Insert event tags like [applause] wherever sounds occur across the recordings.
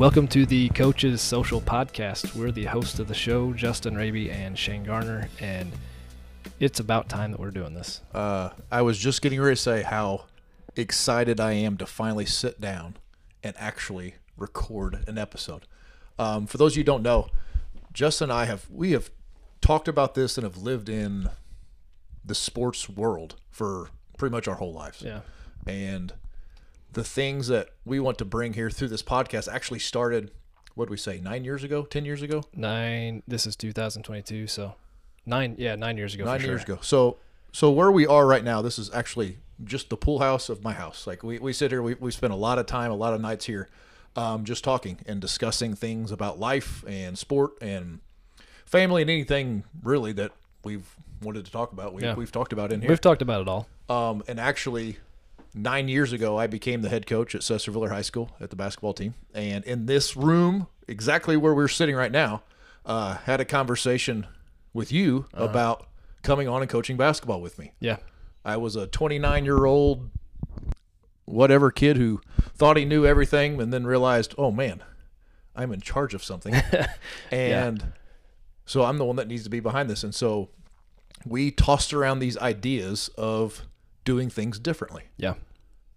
Welcome to the Coaches Social Podcast. We're the host of the show, Justin Raby and Shane Garner, and it's about time that we're doing this. Uh, I was just getting ready to say how excited I am to finally sit down and actually record an episode. Um, for those of you who don't know, Justin and I have we have talked about this and have lived in the sports world for pretty much our whole lives. Yeah. And the things that we want to bring here through this podcast actually started what do we say, nine years ago, ten years ago? Nine, this is 2022, so nine, yeah, nine years ago. for nine sure. years ago. So so where we are right now, this is actually just the pool house of my house. Like we, we sit here, we, we spend a lot of time, a lot of nights here, um, just talking and discussing things about life and sport and family and anything really that we've wanted to talk about. We, Yeah. We've talked about in here. We've talked about it all. Um, and actually, nine years ago, I became the head coach at Sesser-Valier High School at the basketball team. And in this room, exactly where we're sitting right now, uh, had a conversation with you about coming on and coaching basketball with me. Yeah. I was a 29 year old, whatever kid who thought he knew everything and then realized, oh man, I'm in charge of something. [laughs] and so I'm the one that needs to be behind this. And so we tossed around these ideas of doing things differently Yeah.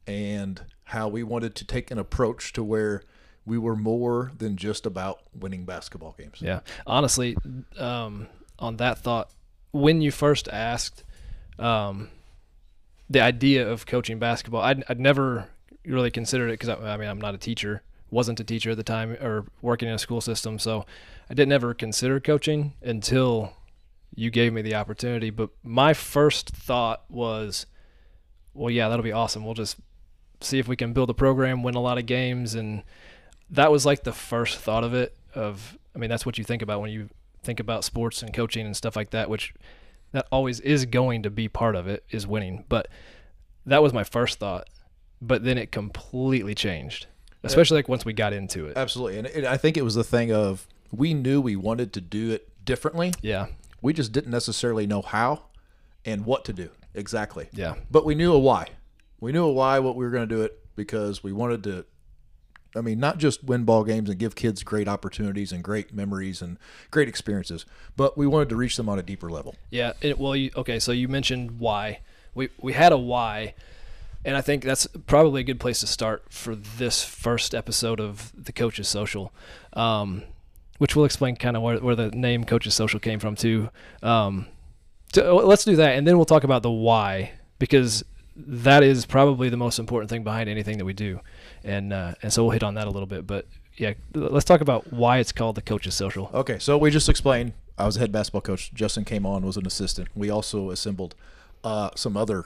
and how we wanted to take an approach to where we were more than just about winning basketball games. Yeah. Honestly, um, on that thought, when you first asked um, the idea of coaching basketball, I'd, I'd never really considered it because I, I mean, I'm not a teacher, wasn't a teacher at the time or working in a school system. So I didn't ever consider coaching until you gave me the opportunity. But my first thought was, well, yeah, that'll be awesome. We'll just see if we can build a program, win a lot of games. And that was like the first thought of it. Of, I mean, that's what you think about when you think about sports and coaching and stuff like that, which that always is going to be part of it is winning. But that was my first thought. But then it completely changed, especially like once we got into it. Absolutely. And it, I think it was the thing of we knew we wanted to do it differently. Yeah. We just didn't necessarily know how and what to do exactly. Yeah. But we knew a why. We knew a why what we were going to do it because we wanted to I mean, not just win ball games and give kids great opportunities and great memories and great experiences, but we wanted to reach them on a deeper level. Yeah. It, well, you, okay. So you mentioned why. We we had a why, and I think that's probably a good place to start for this first episode of the Coaches Social, um, which will explain kind of where, where the name Coaches Social came from too. Um, so let's do that, and then we'll talk about the why because that is probably the most important thing behind anything that we do, and uh, and so we'll hit on that a little bit. But yeah, let's talk about why it's called the Coaches Social. Okay, so we just explained. I was a head basketball coach. Justin came on, was an assistant. We also assembled uh, some other,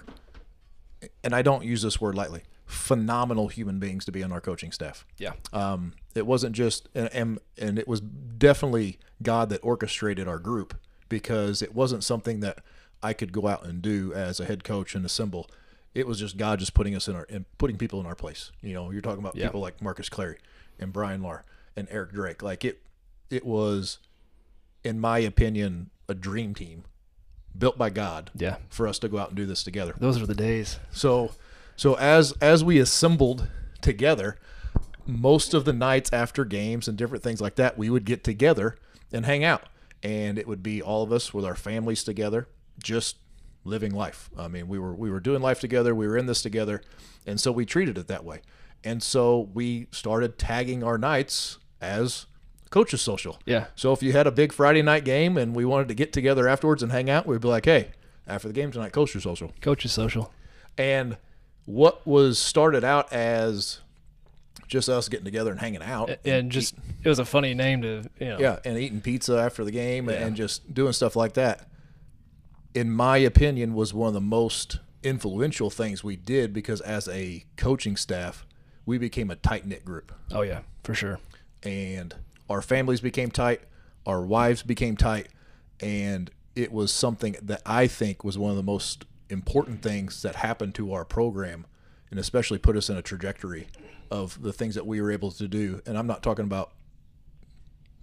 and I don't use this word lightly, phenomenal human beings to be on our coaching staff. Yeah. Um, it wasn't just, and, and and it was definitely God that orchestrated our group because it wasn't something that I could go out and do as a head coach and assemble. It was just God just putting us in our and putting people in our place. You know, you're talking about Yeah. people like Marcus Clary and Brian Lar and Eric Drake. Like it, it was, in my opinion, a dream team built by God Yeah. for us to go out and do this together. Those are the days. So, so as as we assembled together, most of the nights after games and different things like that, we would get together and hang out, and it would be all of us with our families together, just living life. I mean, we were we were doing life together, we were in this together, and so we treated it that way. And so we started tagging our nights as coaches social. Yeah. So if you had a big Friday night game and we wanted to get together afterwards and hang out, we'd be like, hey, after the game tonight, coaches social. Coaches Social. And what was started out as just us getting together and hanging out, and just it was a funny name to you know. Yeah, and eating pizza after the game Yeah. and just doing stuff like that, in my opinion, was one of the most influential things we did because as a coaching staff, we became a tight knit group, oh yeah for sure. And our families became tight, our wives became tight, and it was something that I think was one of the most important things that happened to our program, and especially put us in a trajectory of the things that we were able to do. And I'm not talking about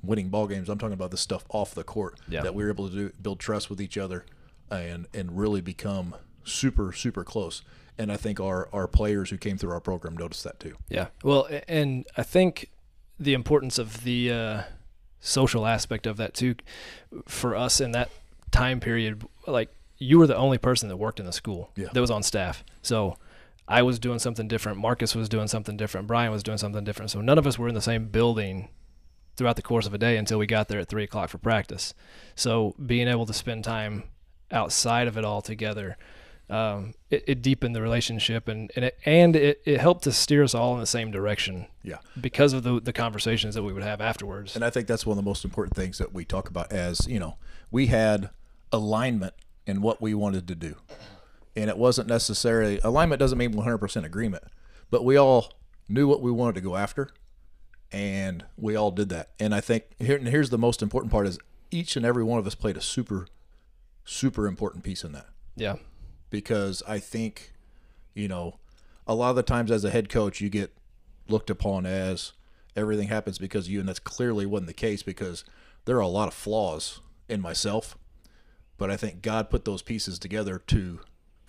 winning ball games. I'm talking about the stuff off the court Yeah. that we were able to do, build trust with each other, and and really become super super close. And I think our our players who came through our program noticed that too. yeah well and I think the importance of the uh, social aspect of that too for us in that time period like you were the only person that worked in the school Yeah. that was on staff so i was doing something different marcus was doing something different brian was doing something different so none of us were in the same building throughout the course of a day until we got there at three o'clock for practice so being able to spend time outside of it all together um, it, it deepened the relationship and, and it and it, it helped to steer us all in the same direction Yeah. because of the the conversations that we would have afterwards. And I think that's one of the most important things that we talk about as, you know, we had alignment in what we wanted to do. And it wasn't necessarily alignment doesn't mean 100% agreement, but we all knew what we wanted to go after and we all did that. And I think here and here's the most important part is each and every one of us played a super super important piece in that. Yeah, because I think, you know, a lot of the times as a head coach, you get looked upon as everything happens because of you, and that's clearly wasn't the case because there are a lot of flaws in myself, but I think God put those pieces together to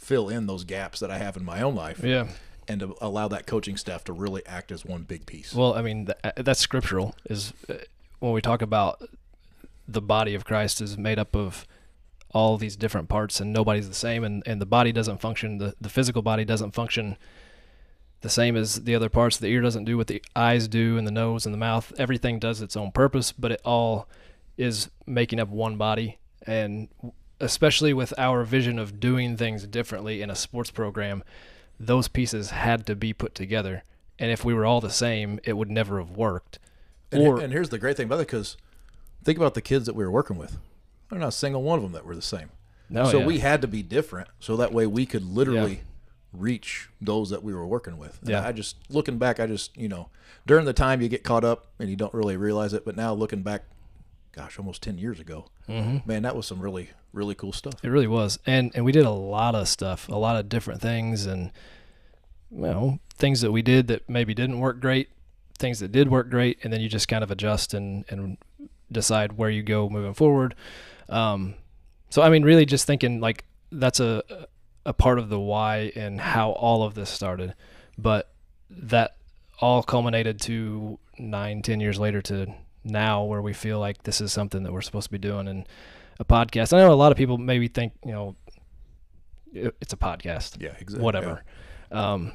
fill in those gaps that I have in my own life yeah. and to allow that coaching staff to really act as one big piece. Well, I mean th- that's scriptural. Is uh, when we talk about the body of Christ is made up of all these different parts, and nobody's the same, and, and the body doesn't function. The the physical body doesn't function the same as the other parts. The ear doesn't do what the eyes do, and the nose and the mouth. Everything does its own purpose, but it all is making up one body. And especially with our vision of doing things differently in a sports program, those pieces had to be put together. And if we were all the same, it would never have worked. And, Or and here's the great thing about it because think about the kids that we were working with. There's not a single one of them that were the same. no, so yeah. we had to be different so that way we could literally reach those that we were working with. And Yeah. I just looking back, I just you know during the time you get caught up and you don't really realize it, but now looking back, gosh, almost ten years ago, Mm-hmm. man, that was some really really cool stuff. It really was, and and we did a lot of stuff, a lot of different things, and you know things that we did that maybe didn't work great, things that did work great, and then you just kind of adjust and and decide where you go moving forward. Um, so I mean, really, just thinking like that's a a part of the why and how all of this started, but that all culminated to nine, ten years later to now where we feel like this is something that we're supposed to be doing in a podcast. I know a lot of people maybe think, you know, it's a podcast, Yeah, exactly. whatever. Um,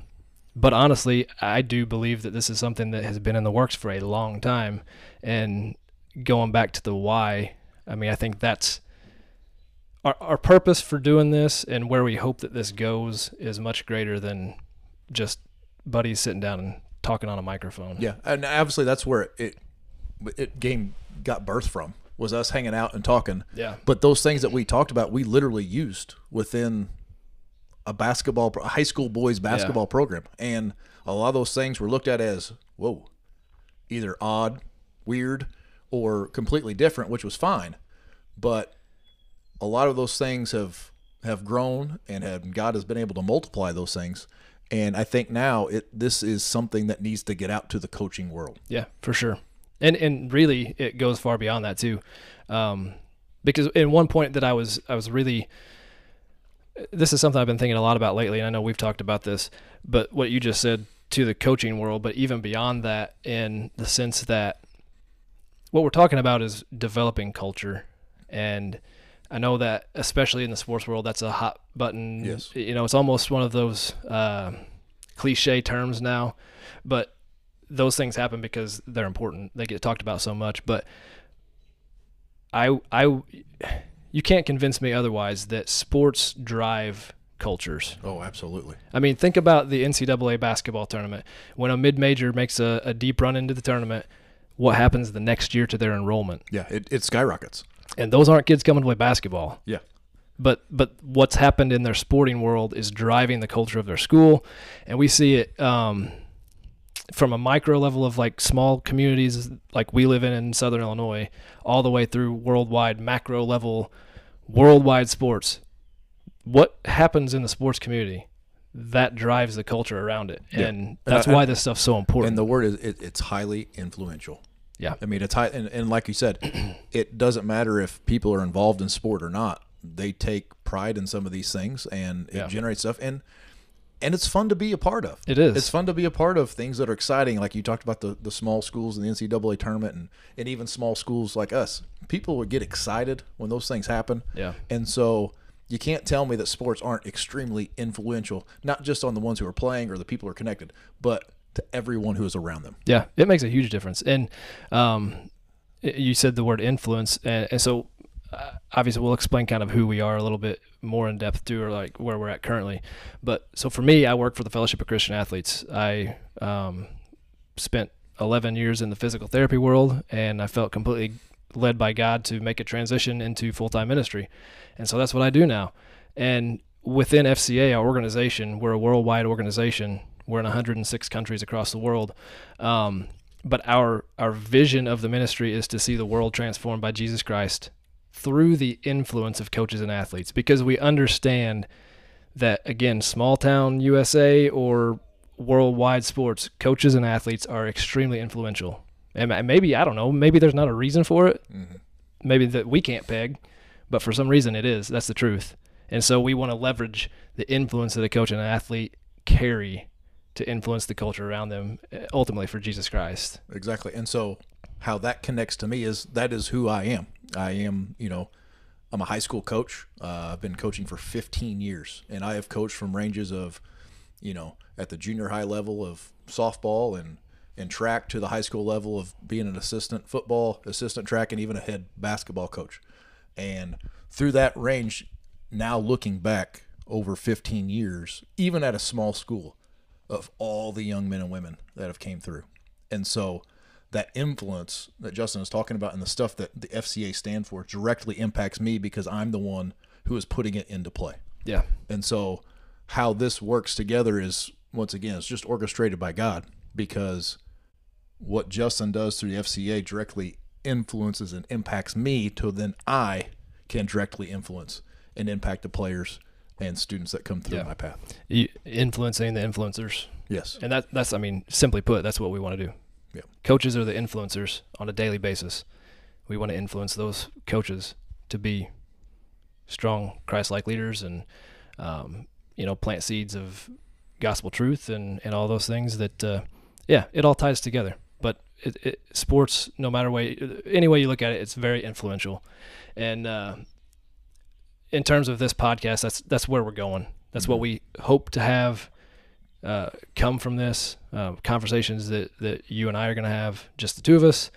but honestly, I do believe that this is something that has been in the works for a long time. And going back to the why, I mean, I think that's our, our purpose for doing this and where we hope that this goes is much greater than just buddies sitting down and talking on a microphone. Yeah, and obviously that's where it it game got birth from was us hanging out and talking. Yeah. But those things that we talked about, we literally used within a basketball, a high school boys basketball program, and a lot of those things were looked at as whoa, either odd, weird, or completely different, which was fine. But a lot of those things have have grown, and have God has been able to multiply those things. And I think now it this is something that needs to get out to the coaching world. Yeah, for sure. And and really it goes far beyond that too. Um, because in one point that I was I was really this is something I've been thinking a lot about lately and I know we've talked about this, but what you just said to the coaching world, but even beyond that in the sense that what we're talking about is developing culture and I know that especially in the sports world that's a hot button. Yes. You know, it's almost one of those uh, cliche terms now, but those things happen because they're important. They get talked about so much, but I I you can't convince me otherwise that sports drive cultures. Oh, absolutely. I mean, think about the NCAA basketball tournament. When a mid-major makes a, a deep run into the tournament, what happens the next year to their enrollment? Yeah, it, it skyrockets. And those aren't kids coming to play basketball. Yeah. But but what's happened in their sporting world is driving the culture of their school, and we see it um, from a micro level of like small communities like we live in in Southern Illinois, all the way through worldwide macro level, worldwide sports. What happens in the sports community? That drives the culture around it, Yeah. and that's I- why this stuff's so important. And the word is it, it's highly influential. Yeah. I mean, it's high, and, and like you said, [clears throat] it doesn't matter if people are involved in sport or not. They take pride in some of these things, and it Yeah. generates stuff. And and it's fun to be a part of. It is. It's fun to be a part of things that are exciting. Like you talked about the, the small schools in the NCAA tournament and, and even small schools like us. People would get excited when those things happen. Yeah. And so you can't tell me that sports aren't extremely influential, not just on the ones who are playing or the people who are connected, but to everyone who is around them. Yeah, it makes a huge difference. And um, you said the word influence, and, and so obviously we'll explain kind of who we are a little bit more in depth too, or like where we're at currently. But so for me, I work for the Fellowship of Christian Athletes. I um, spent 11 years in the physical therapy world, and I felt completely led by God to make a transition into full time ministry. And so that's what I do now. And within FCA, our organization, we're a worldwide organization. We're in 106 countries across the world. Um, but our our vision of the ministry is to see the world transformed by Jesus Christ through the influence of coaches and athletes because we understand that again small town USA or worldwide sports coaches and athletes are extremely influential. And maybe I don't know maybe there's not a reason for it. Maybe that we can't peg but for some reason it is. That's the truth. And so we want to leverage the influence that a coach and an athlete carry to influence the culture around them uh, ultimately for Jesus Christ. Exactly. And so how that connects to me is that is who I am. I am, you know, I'm a high school coach. Uh, I've been coaching for 15 years, and I have coached from ranges of, you know, at the junior high level of softball and and track to the high school level of being an assistant football, assistant track, and even a head basketball coach. And through that range, now looking back over 15 years, even at a small school, of all the young men and women that have came through. And so that influence that Justin is talking about and the stuff that the FCA stand for directly impacts me because I'm the one who is putting it into play. yeah And so how this works together is once again it's just orchestrated by God because what Justin does through the FCA directly influences and impacts me to then I can directly influence and impact the players and students that come through Yeah. my path. you, influencing the influencers Yes. and that that's i mean simply put that's what we want to do Yeah. coaches are the influencers on a daily basis. We want to influence those coaches to be strong christ-like leaders and um, you know plant seeds of gospel truth and and all those things that uh, yeah it all ties together. But it, it, sports no matter way any way you look at it it's very influential. And uh, in terms of this podcast that's that's where we're going. That's what we hope to have uh, come from this uh, conversations that, that you and I are going to have, just the two of us.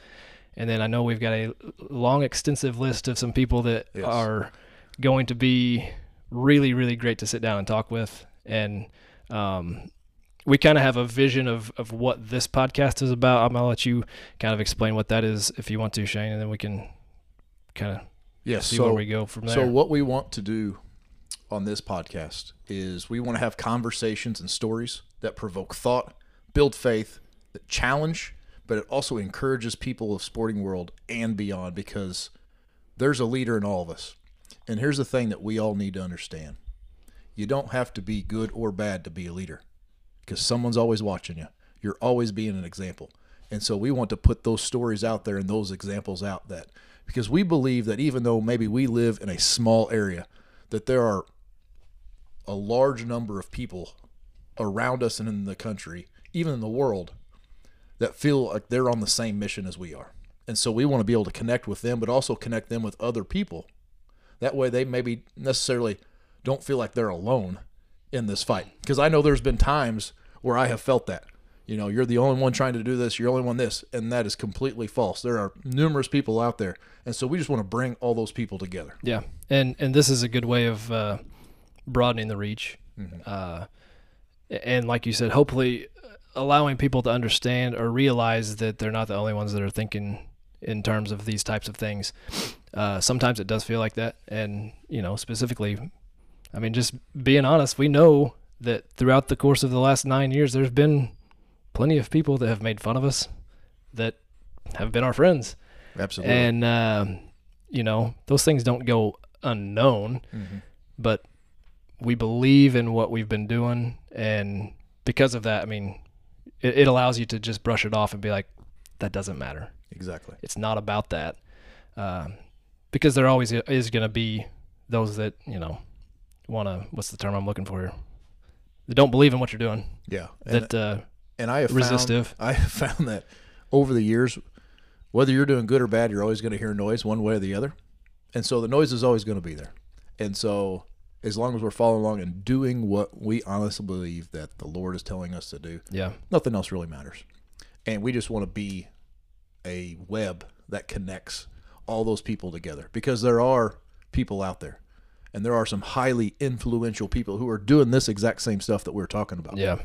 And then I know we've got a long, extensive list of some people that Yes. are going to be really, really great to sit down and talk with. And um, we kind of have a vision of, of what this podcast is about. I'm going to let you kind of explain what that is if you want to, Shane, and then we can kind of Yes. see so where we go from there. So what we want to do on this podcast is we want to have conversations and stories that provoke thought, build faith, that challenge, but it also encourages people of sporting world and beyond because there's a leader in all of us. And here's the thing that we all need to understand. You don't have to be good or bad to be a leader because someone's always watching you. You're always being an example. And so we want to put those stories out there and those examples out that because we believe that even though maybe we live in a small area, that there are a large number of people around us and in the country, even in the world, that feel like they're on the same mission as we are. And so we want to be able to connect with them, but also connect them with other people. That way they maybe necessarily don't feel like they're alone in this fight. Because I know there's been times where I have felt that. You know, you're the only one trying to do this, you're the only one this, and that is completely false. There are numerous people out there. And so we just want to bring all those people together. Yeah, and and this is a good way of uh, broadening the reach, uh, and like you said, hopefully allowing people to understand or realize that they're not the only ones that are thinking in terms of these types of things. Uh, sometimes it does feel like that, and you know, specifically, I mean, just being honest, we know that throughout the course of the last nine years, there's been plenty of people that have made fun of us, that have been our friends. Absolutely. And um, you know, those things don't go unknown, but we believe in what we've been doing, and because of that, I mean, it, it allows you to just brush it off and be like, that doesn't matter. exactly. It's not about that, um, because there always is going to be those that you know want to. What's the term I'm looking for here? that don't believe in what you're doing. Yeah, and, That uh, and I have resistive. Found, [laughs] I have found that over the years, whether you're doing good or bad, you're always going to hear noise one way or the other, and so the noise is always going to be there. And so, as long as we're following along and doing what we honestly believe that the Lord is telling us to do, yeah, nothing else really matters. And we just want to be a web that connects all those people together because there are people out there and there are some highly influential people who are doing this exact same stuff that we're talking about. yeah,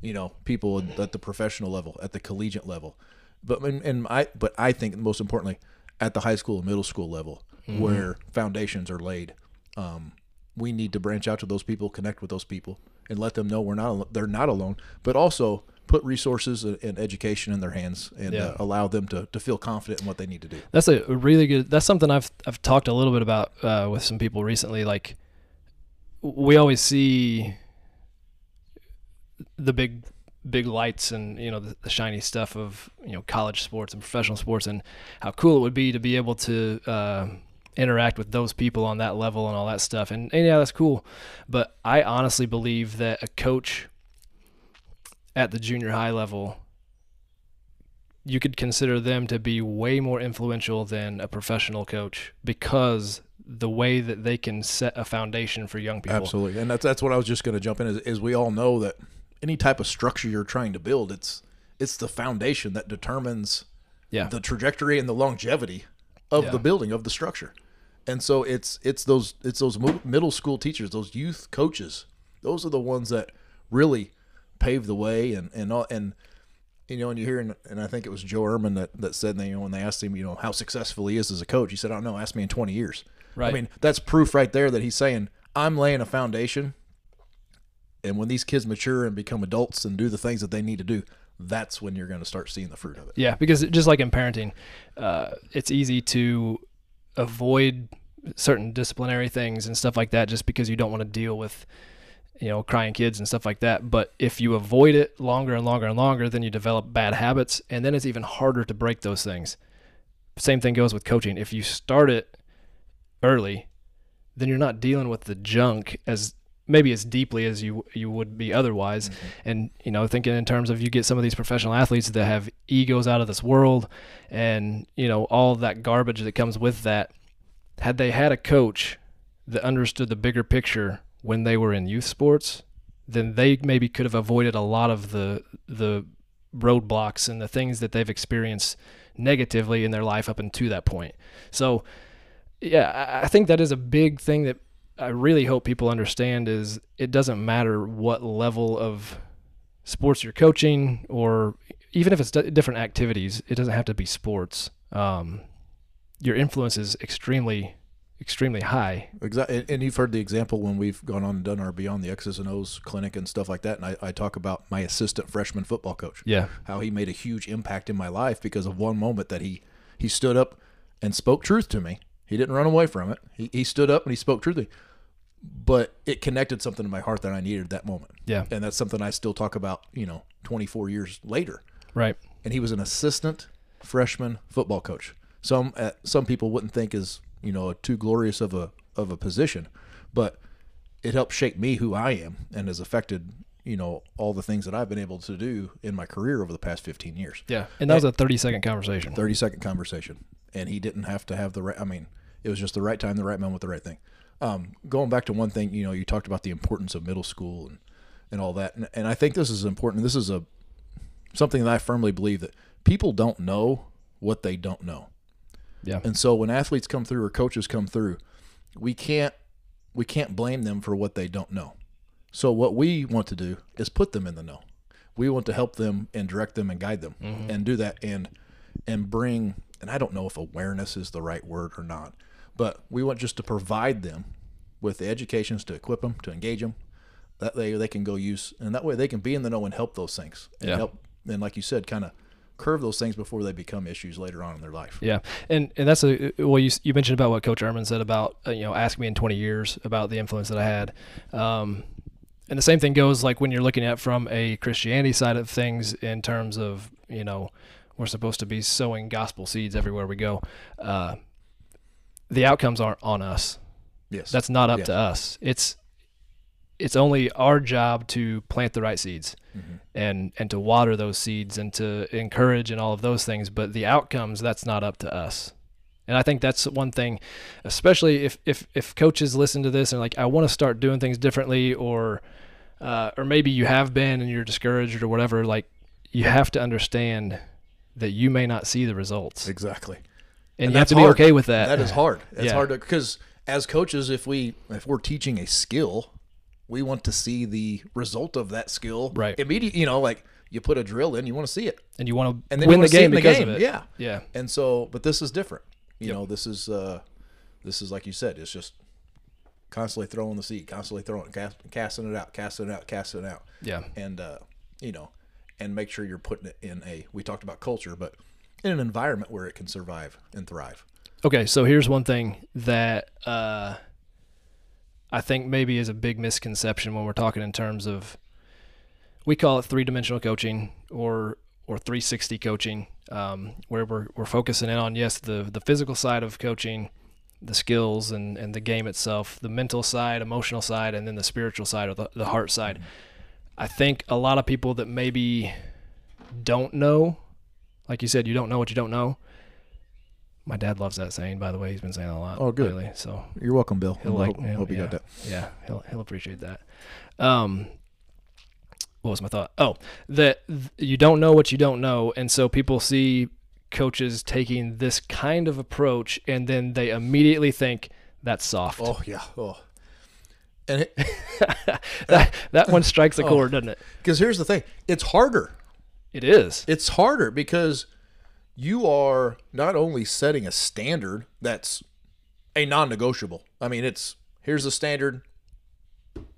You know, people at the professional level, at the collegiate level. But and, and I but I think most importantly at the high school and middle school level where foundations are laid. Um, we need to branch out to those people, connect with those people, and let them know we're not they're not alone. But also put resources and education in their hands and Yeah. uh, allow them to, to feel confident in what they need to do. That's a really good. That's something I've I've talked a little bit about uh, with some people recently. Like we always see the big big lights and you know the, the shiny stuff of you know college sports and professional sports and how cool it would be to be able to uh, interact with those people on that level and all that stuff and, and yeah that's cool but i honestly believe that a coach at the junior high level you could consider them to be way more influential than a professional coach because the way that they can set a foundation for young people. Absolutely, and that's that's what I was just going to jump in. Is, is we all know that any type of structure you're trying to build, it's it's the foundation that determines Yeah. the trajectory and the longevity of Yeah. the building of the structure. And so it's it's those it's those middle school teachers, those youth coaches. Those are the ones that really pave the way and and all, and you know, and you hear, and, and I think it was Joe Ehrmann that, that said, you know, when they asked him, you know, how successful he is as a coach, he said, I don't know, ask me in 20 years. Right. I mean, that's proof right there that he's saying, I'm laying a foundation. And when these kids mature and become adults and do the things that they need to do, that's when you're going to start seeing the fruit of it. Yeah, because just like in parenting, uh, it's easy to avoid certain disciplinary things and stuff like that just because you don't want to deal with you know crying kids and stuff like that. But if you avoid it longer and longer and longer then you develop bad habits and then it's even harder to break those things. Same thing goes with coaching. If you start it early then you're not dealing with the junk as maybe as deeply as you you would be otherwise. Mm-hmm. And you know thinking in terms of you get some of these professional athletes that have egos out of this world and you know all that garbage that comes with that had they had a coach that understood the bigger picture when they were in youth sports then they maybe could have avoided a lot of the the roadblocks and the things that they've experienced negatively in their life up until that point. So yeah i think that is a big thing that I really hope people understand is it doesn't matter what level of sports you're coaching or even if it's d- different activities, it doesn't have to be sports. Um, your influence is extremely, extremely high. Exactly. And you've heard the example when we've gone on and done our Beyond the X's and O's clinic and stuff like that. And I, I talk about my assistant freshman football coach. Yeah. how he made a huge impact in my life because of one moment that he he stood up and spoke truth to me. He didn't run away from it. He, he stood up and he spoke truth to me. But it connected something in my heart that I needed at that moment. Yeah. And that's something I still talk about, you know, 24 years later. Right. And he was an assistant freshman football coach. Some uh, some people wouldn't think is, you know, a too glorious of a of a position, but it helped shape me who I am and has affected, you know, all the things that I've been able to do in my career over the past 15 years. Yeah. And that was a 30 second conversation. 30 second conversation and he didn't have to have the right i mean it was just the right time the right man with the right thing. Um, going back to one thing you know you talked about the importance of middle school and, and all that. And, and i think this is important. This is a something that i firmly believe that people don't know what they don't know. Yeah. and so when athletes come through or coaches come through we can't we can't blame them for what they don't know. So what we want to do is put them in the know. We want to help them and direct them and guide them and do that and and bring and I don't know if awareness is the right word or not, but we want just to provide them with the educations to equip them, to engage them, that they they can go use, and that way they can be in the know and help those things, and Yeah. help, and like you said, kind of curve those things before they become issues later on in their life. Yeah, and and that's a well. You you mentioned about what Coach Ehrmann said about uh, you know ask me in 20 years about the influence that I had, um, and the same thing goes like when you're looking at from a Christianity side of things in terms of you know we're supposed to be sowing gospel seeds everywhere we go. Uh, the outcomes aren't on us. Yes, That's not up Yeah. to us. It's it's only our job to plant the right seeds Mm-hmm. and and to water those seeds and to encourage and all of those things but the outcomes that's not up to us and i think that's one thing especially if if if coaches listen to this and like i want to start doing things differently or uh, or maybe you have been and you're discouraged or whatever like you have to understand that you may not see the results Exactly. And, And you have to be hard. okay with that That is hard. It's Yeah. hard to because as coaches, if we if we're teaching a skill, we want to see the result of that skill Right. immediate. You know, like you put a drill in, you want to see it, and you want to and then win the wanna see it game the because game. of it Yeah. yeah And so, but this is different. You know, this is uh, this is like you said, it's just constantly throwing the seed, constantly throwing, cast, casting it out, casting it out, casting it out, yeah and uh, you know, and make sure you're putting it in a. We talked about culture, but in an environment where it can survive and thrive. Okay, so here's one thing that uh, I think maybe is a big misconception when we're talking in terms of we call it three dimensional coaching or or 360 coaching, um, where we're we're focusing in on yes the the physical side of coaching, the skills and and the game itself, the mental side, emotional side, and then the spiritual side or the, the heart side. I think a lot of people that maybe don't know, like you said, you don't know what you don't know. My dad loves that saying, by the way. He's been saying it a lot. Oh, good. Lately, so You're welcome, Bill. he'll I like. hope, he'll- hope you yeah, got that. Yeah, he'll he'll appreciate that. Um, what was my thought? Oh, that th- you don't know what you don't know, and so people see coaches taking this kind of approach, and then they immediately think that's soft. Oh yeah. Oh. And it, [laughs] that that one strikes Oh. a chord, doesn't it? because here's the thing, it's harder. It is. It's harder because you are not only setting a standard that's a non-negotiable. I mean, it's here's the standard.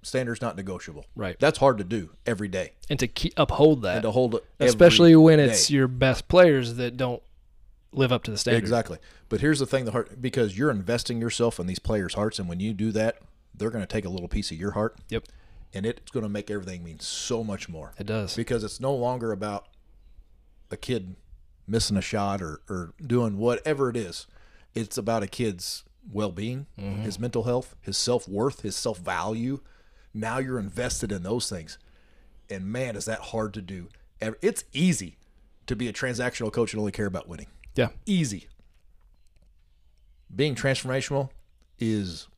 Standard's not negotiable. Right. That's hard to do every day And to keep, uphold that, and to hold it, especially when it's your best players that don't live up to the standard. Exactly. But here's the thing: the heart because you're investing yourself in these players' hearts, and when you do that, they're going to take a little piece of your heart, Yep, and it's going to make everything mean so much more. it does. because it's no longer about a kid missing a shot or, or doing whatever it is. It's about a kid's well being, mm-hmm. his mental health, his self worth, his self value. Now you're invested in those things. And man, is that hard to do. It's easy to be a transactional coach and only care about winning. Yeah, Easy. Being transformational is,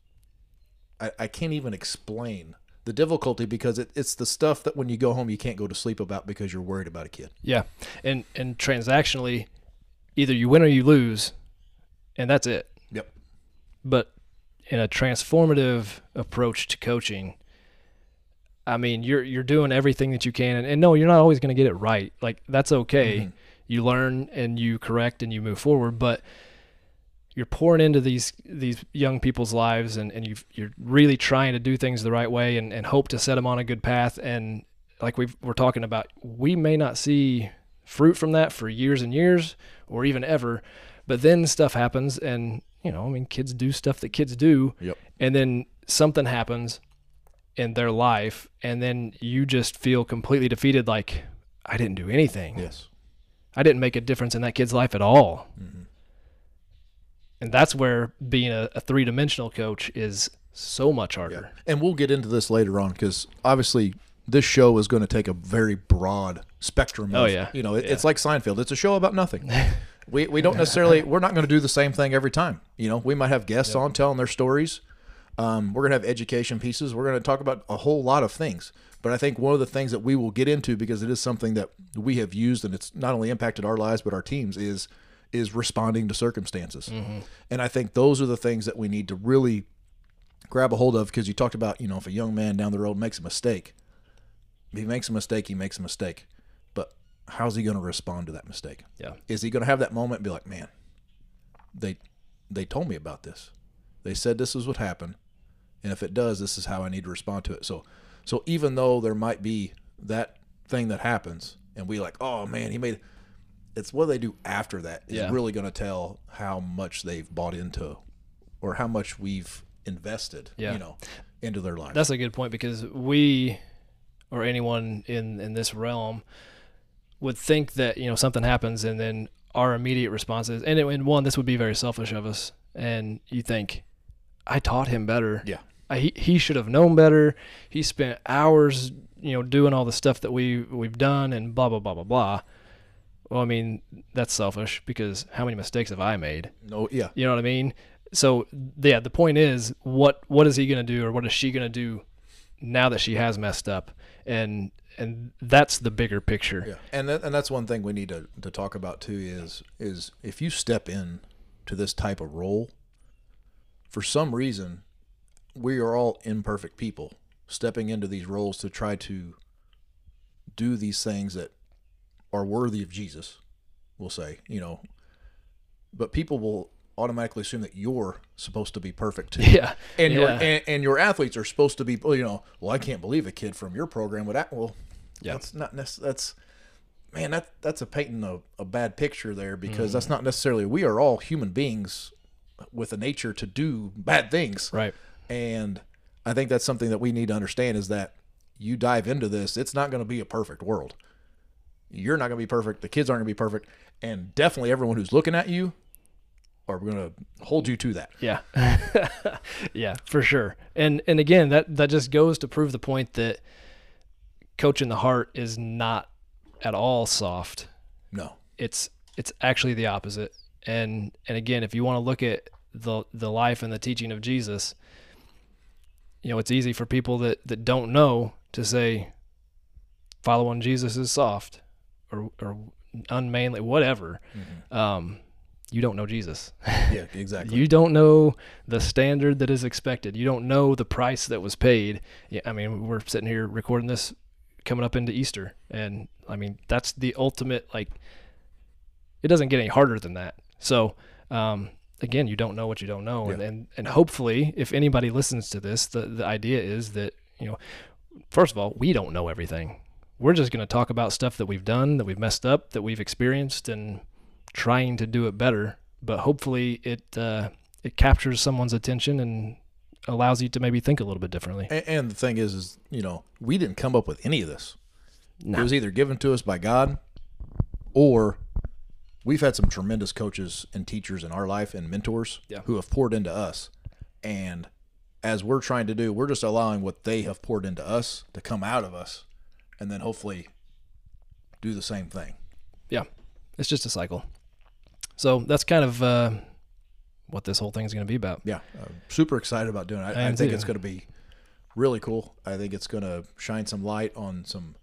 I, I can't even explain the difficulty because it, it's the stuff that when you go home you can't go to sleep about because you're worried about a kid. yeah, and and transactionally, either you win or you lose, and that's it. Yep. but in a transformative approach to coaching i mean you're you're doing everything that you can and, and no you're not always going to get it right like that's okay mm-hmm. you learn and you correct and you move forward but you're pouring into these these young people's lives and, and you you're really trying to do things the right way and, and hope to set them on a good path and like we've, we're talking about we may not see fruit from that for years and years or even ever but then stuff happens and you know i mean kids do stuff that kids do Yep. and then something happens in their life and then you just feel completely defeated like i didn't do anything Yes. i didn't make a difference in that kid's life at all Mm-hmm. And that's where being a, a three-dimensional coach is so much harder And we'll get into this later on because obviously this show is going to take a very broad spectrum. Of, Oh, yeah. You know, it, Yeah. it's like Seinfeld. It's a show about nothing. [laughs] we we don't necessarily we're not going to do the same thing every time. You know, we might have guests on telling their stories. Um, we're going to have education pieces. We're going to talk about a whole lot of things. But I think one of the things that we will get into because it is something that we have used and it's not only impacted our lives but our teams is is responding to circumstances. Mm-hmm. And I think those are the things that we need to really grab a hold of because you talked about you know if a young man down the road makes a mistake if he makes a mistake he makes a mistake. But how's he going to respond to that mistake? Yeah. Is he going to have that moment and be like man they they told me about this. They said this is what happened. And if it does this is how i need to respond to it. So so even though there might be that thing that happens and we like oh man he made it's what they do after that is Yeah. really going to tell how much they've bought into or how much we've invested Yeah. you know into their life That's a good point because we or anyone in in this realm would think that you know something happens and then our immediate response is and, it, and one this would be very selfish of us and you think I taught him better yeah I, he he should have known better. He spent hours, you know, doing all the stuff that we we've done and blah blah blah blah blah. Well, I mean, that's selfish because how many mistakes have I made? No, yeah, You know what I mean? So yeah, the point is, what what is he gonna do, or what is she gonna do now that she has messed up? And and that's the bigger picture. yeah. And that, and that's one thing we need to, to talk about too is is if you step in to this type of role, for some reason, we are all imperfect people stepping into these roles to try to do these things that are worthy of Jesus. We'll say, you know, but people will automatically assume that you're supposed to be perfect too. Yeah, and your and, and your athletes are supposed to be you know well i can't believe a kid from your program would act well Yeah. that's not that's man that that's a painting a, a bad picture there because Mm. that's not necessarily we are all human beings with a nature to do bad things right. and i think that's something that we need to understand is that you dive into this it's not going to be a perfect world you're not going to be perfect the kids aren't going to be perfect and definitely everyone who's looking at you are going to hold you to that Yeah. [laughs] yeah, for sure. And and again, that that just goes to prove the point that coaching the heart is not at all soft. no It's it's actually the opposite. And and again, if you want to look at the the life and the teaching of Jesus, you know, it's easy for people that that don't know to say following Jesus is soft or or unmanly whatever. Um you don't know Jesus. yeah [laughs] exactly You don't know the standard that is expected. You don't know the price that was paid. Yeah, I mean, we're sitting here recording this coming up into Easter, and I mean that's the ultimate. Like, it doesn't get any harder than that. So, um, again, you don't know what you don't know, and, and and hopefully, if anybody listens to this, the the idea is that you know, first of all, we don't know everything. We're just going to talk about stuff that we've done, that we've messed up, that we've experienced, and trying to do it better. But hopefully, it uh, it captures someone's attention and allows you to maybe think a little bit differently. And, and the thing is, is you know, we didn't come up with any of this. No. It was either given to us by God, or we've had some tremendous coaches and teachers in our life and mentors Yeah. who have poured into us. And as we're trying to do, we're just allowing what they have poured into us to come out of us, and then hopefully do the same thing. Yeah, it's just a cycle. So that's kind of uh, what this whole thing is going to be about. Yeah, I'm super excited about doing it. I, I am think too. it's going to be really cool. I think it's going to shine some light on some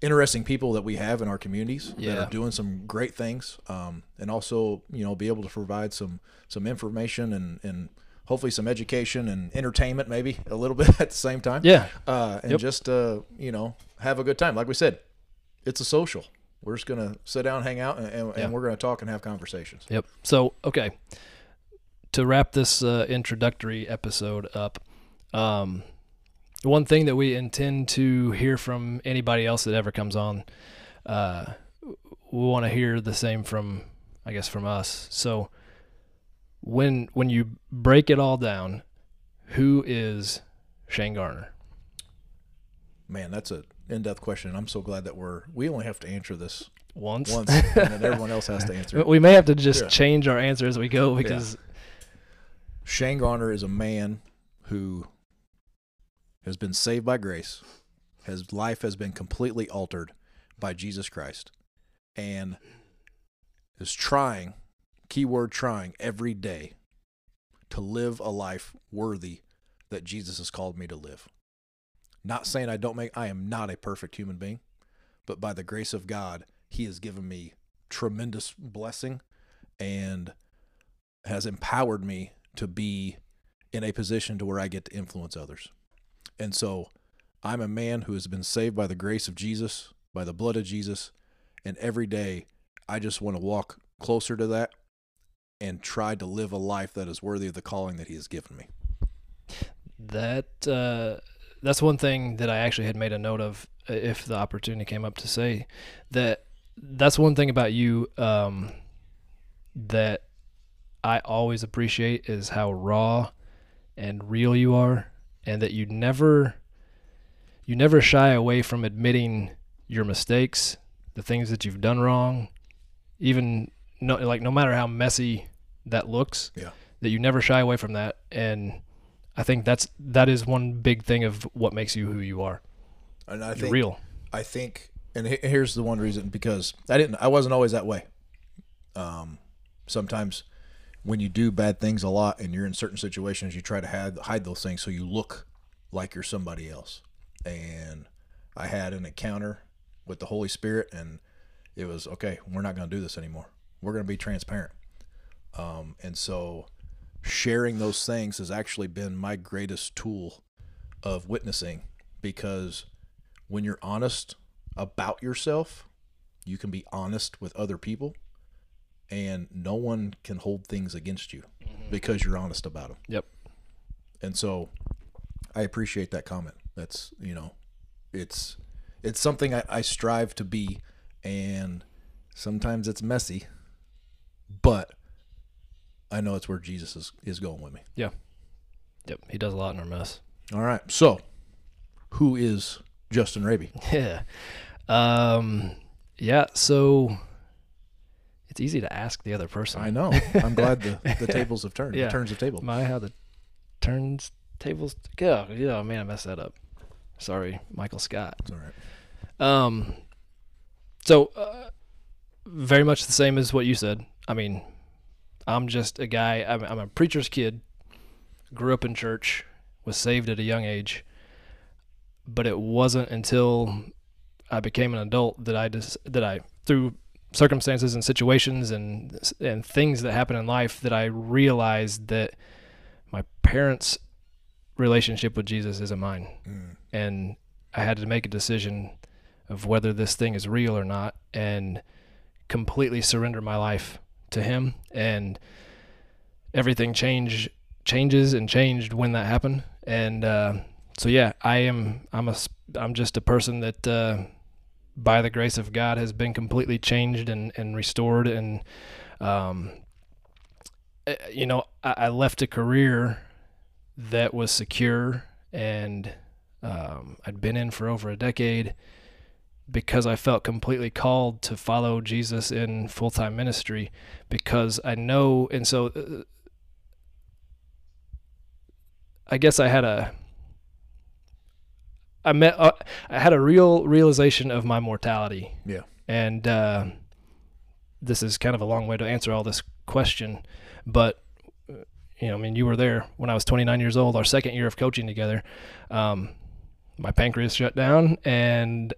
interesting people that we have in our communities that are doing some great things, um, and also you know be able to provide some some information and and hopefully some education and entertainment maybe a little [laughs] bit at the same time. Yeah, uh, and Yep. just uh, you know have a good time. Like we said, it's a social. We're just gonna sit down, hang out, and, and, and we're gonna talk and have conversations. Yep. So, okay. To wrap this uh, introductory episode up, um, one thing that we intend to hear from anybody else that ever comes on, uh, we want to hear the same from, I guess, from us. So, when when you break it all down, who is Shane Garner? Man, that's a in-depth question. I'm so glad that we're we only have to answer this Once, once, and then [laughs] everyone else has to answer. we may have to just Yeah. change our answer as we go because Shane Garner is a man who has been saved by grace. His life has been completely altered by Jesus Christ, and is trying, keyword trying, every day to live a life worthy that Jesus has called me to live. Not saying I don't make, I am not a perfect human being, but by the grace of God, He has given me tremendous blessing and has empowered me to be in a position to where I get to influence others. And so I'm a man who has been saved by the grace of Jesus, by the blood of Jesus, and every day I just want to walk closer to that and tried to live a life that is worthy of the calling that he has given me. That uh, that's one thing that I actually had made a note of uh, if the opportunity came up to say that that's one thing about you um, that I always appreciate is how raw and real you are and that you never you never shy away from admitting your mistakes, the things that you've done wrong, even no like no matter how messy that looks Yeah. that you never shy away from that and I think that's that is one big thing of what makes you who you are. And I You're think real. I think, and here's the one reason because I didn't, I wasn't always that way. Um, sometimes when you do bad things a lot and you're in certain situations, you try to hide hide those things so you look like you're somebody else. And I had an encounter with the Holy Spirit, and it was okay. We're not going to do this anymore. We're going to be transparent. Um, and so, sharing those things has actually been my greatest tool of witnessing because when you're honest about yourself, you can be honest with other people, and no one can hold things against you because you're honest about them. Yep. And so, I appreciate that comment. That's you know, it's it's something I, I strive to be, and sometimes it's messy, but I know it's where Jesus is, is going with me. Yeah. Yep. He does a lot in our mess. All right. So, who is Justin Raby? [laughs] Yeah. Um. Yeah. So it's easy to ask the other person. I know. I'm glad the, the [laughs] tables have turned. Yeah. The turns of table. My how the turns tables Yeah. Yeah, man, I messed that up. Sorry, Michael Scott. It's all right. Um, so uh, very much the same as what you said. I mean, I'm just a guy. I'm, I'm a preacher's kid. Grew up in church. Was saved at a young age. But it wasn't until I became an adult that I just that I through circumstances and situations and and things that happen in life that I realized that my parents' relationship with Jesus isn't mine Mm. and I had to make a decision of whether this thing is real or not and completely surrender my life to him and everything change changes and changed when that happened. And uh, so yeah I am I'm a i'm just a person that uh, by the grace of God has been completely changed and, and restored. And um, eh, you know I, I left a career that was secure and um, I'd been in for over a decade because I felt completely called to follow Jesus in full time ministry because I know, and so uh, I guess I had a. I met. Uh, I had a real realization of my mortality. Yeah. And uh, this is kind of a long way to answer all this question, but you know, I mean, you were there when I was 29 years old, our second year of coaching together. Um, my pancreas shut down, and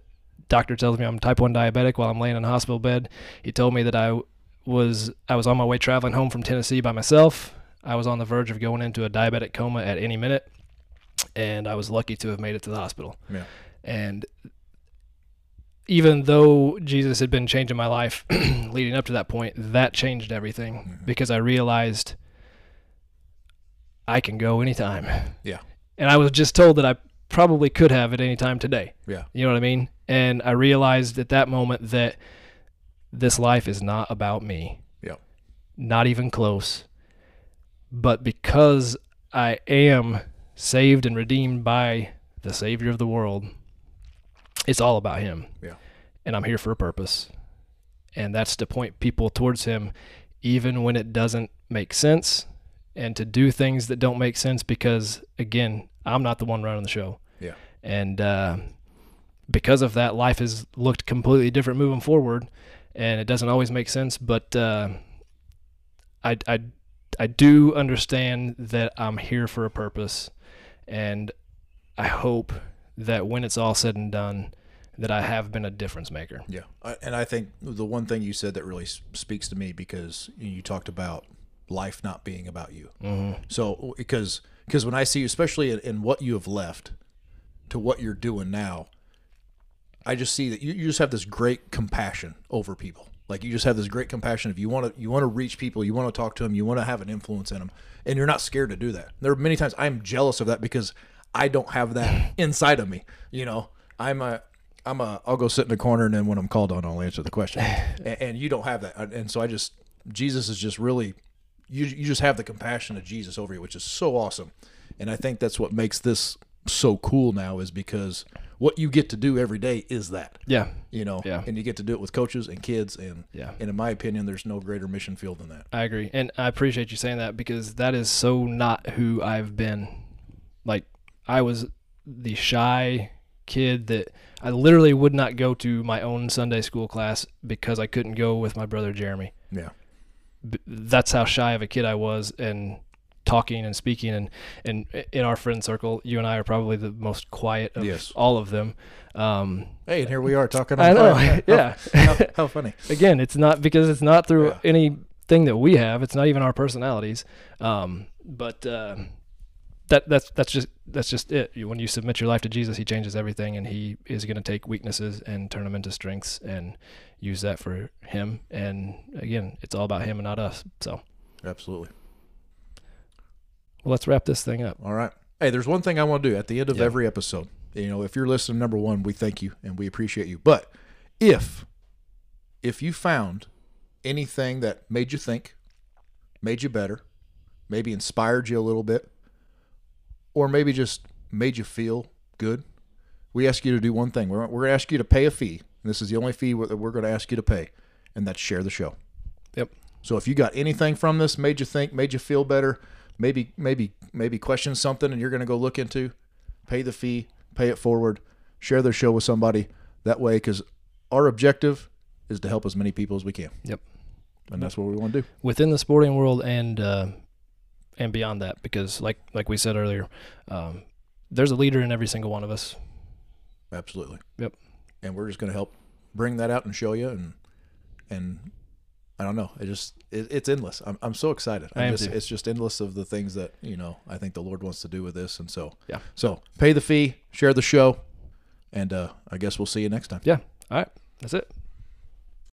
doctor tells me I'm type 1 diabetic while I'm laying in a hospital bed. He told me that I was I was on my way traveling home from Tennessee by myself. I was on the verge of going into a diabetic coma at any minute, and I was lucky to have made it to the hospital. Yeah. And even though Jesus had been changing my life [clears throat] leading up to that point, that changed everything Mhm. because I realized I can go anytime. Yeah. And I was just told that I probably could have at any time today. Yeah. You know what I mean? And I realized at that moment that this life is not about me. Yeah. Not even close. But because I am saved and redeemed by the Savior of the world, it's all about Him. Yeah. And I'm here for a purpose. And that's to point people towards Him, even when it doesn't make sense, and to do things that don't make sense because, again, I'm not the one running the show. Yeah. And uh, because of that, life has looked completely different moving forward, and it doesn't always make sense. But uh, I, I, I do understand that I'm here for a purpose, and I hope that when it's all said and done, that I have been a difference maker. Yeah, I, and I think the one thing you said that really speaks to me because you talked about life not being about you. Mm-hmm. So because because when I see you, especially in, in what you have left to what you're doing now, I just see that you, you just have this great compassion over people. Like you just have this great compassion. If you want to you want to reach people, you want to talk to them, you want to have an influence in them, and you're not scared to do that. There are many times I'm jealous of that because I don't have that inside of me. You know, I'm a I'm a I'll go sit in the corner and then when I'm called on, I'll answer the question. [sighs] and, and you don't have that, and so I just Jesus is just really you you just have the compassion of Jesus over you, which is so awesome. And I think that's what makes this so cool now is because what you get to do every day is that. Yeah. You know, Yeah. and you get to do it with coaches and kids and Yeah. and in my opinion there's no greater mission field than that. I agree, and I appreciate you saying that because that is so not who I've been Like I was the shy kid that I literally would not go to my own Sunday school class because I couldn't go with my brother Jeremy. Yeah. That's how shy of a kid I was and talking and speaking and and in our friend circle you and I are probably the most quiet of Yes. all of them um Hey, and here we are talking. I know fire. [laughs] yeah How, how funny. [laughs] again it's not because it's not through Yeah. anything that we have it's not even our personalities um but uh, that that's that's just that's just it when you submit your life to jesus he changes everything and he is going to take weaknesses and turn them into strengths and use that for him and again it's all about him and not us so Absolutely. Well, let's wrap this thing up All right. Hey, there's one thing I want to do at the end of Yeah. every episode. You know, if you're listening, number one, we thank you and we appreciate you. But if if you found anything that made you think, made you better, maybe inspired you a little bit, or maybe just made you feel good, we ask you to do one thing. We're, we're going to ask you to pay a fee. And this is the only fee that we're going to ask you to pay, and that's share the show. Yep. So if you got anything from this, made you think, made you feel better, maybe maybe maybe question something, and you're going to go look into, pay the fee, pay it forward, share the show with somebody. That way, because our objective is to help as many people as we can. Yep. And that's what we want to do. within the sporting world and uh, and beyond that because like like we said earlier um, there's a leader in every single one of us Absolutely. Yep. And we're just going to help bring that out and show you, and and I don't know. It just it, it's endless. I'm I'm so excited. I I'm am just, too. It's just endless of the things that you know I think the Lord wants to do with this, and so Yeah. So pay the fee, share the show, and uh, I guess we'll see you next time. yeah all right that's it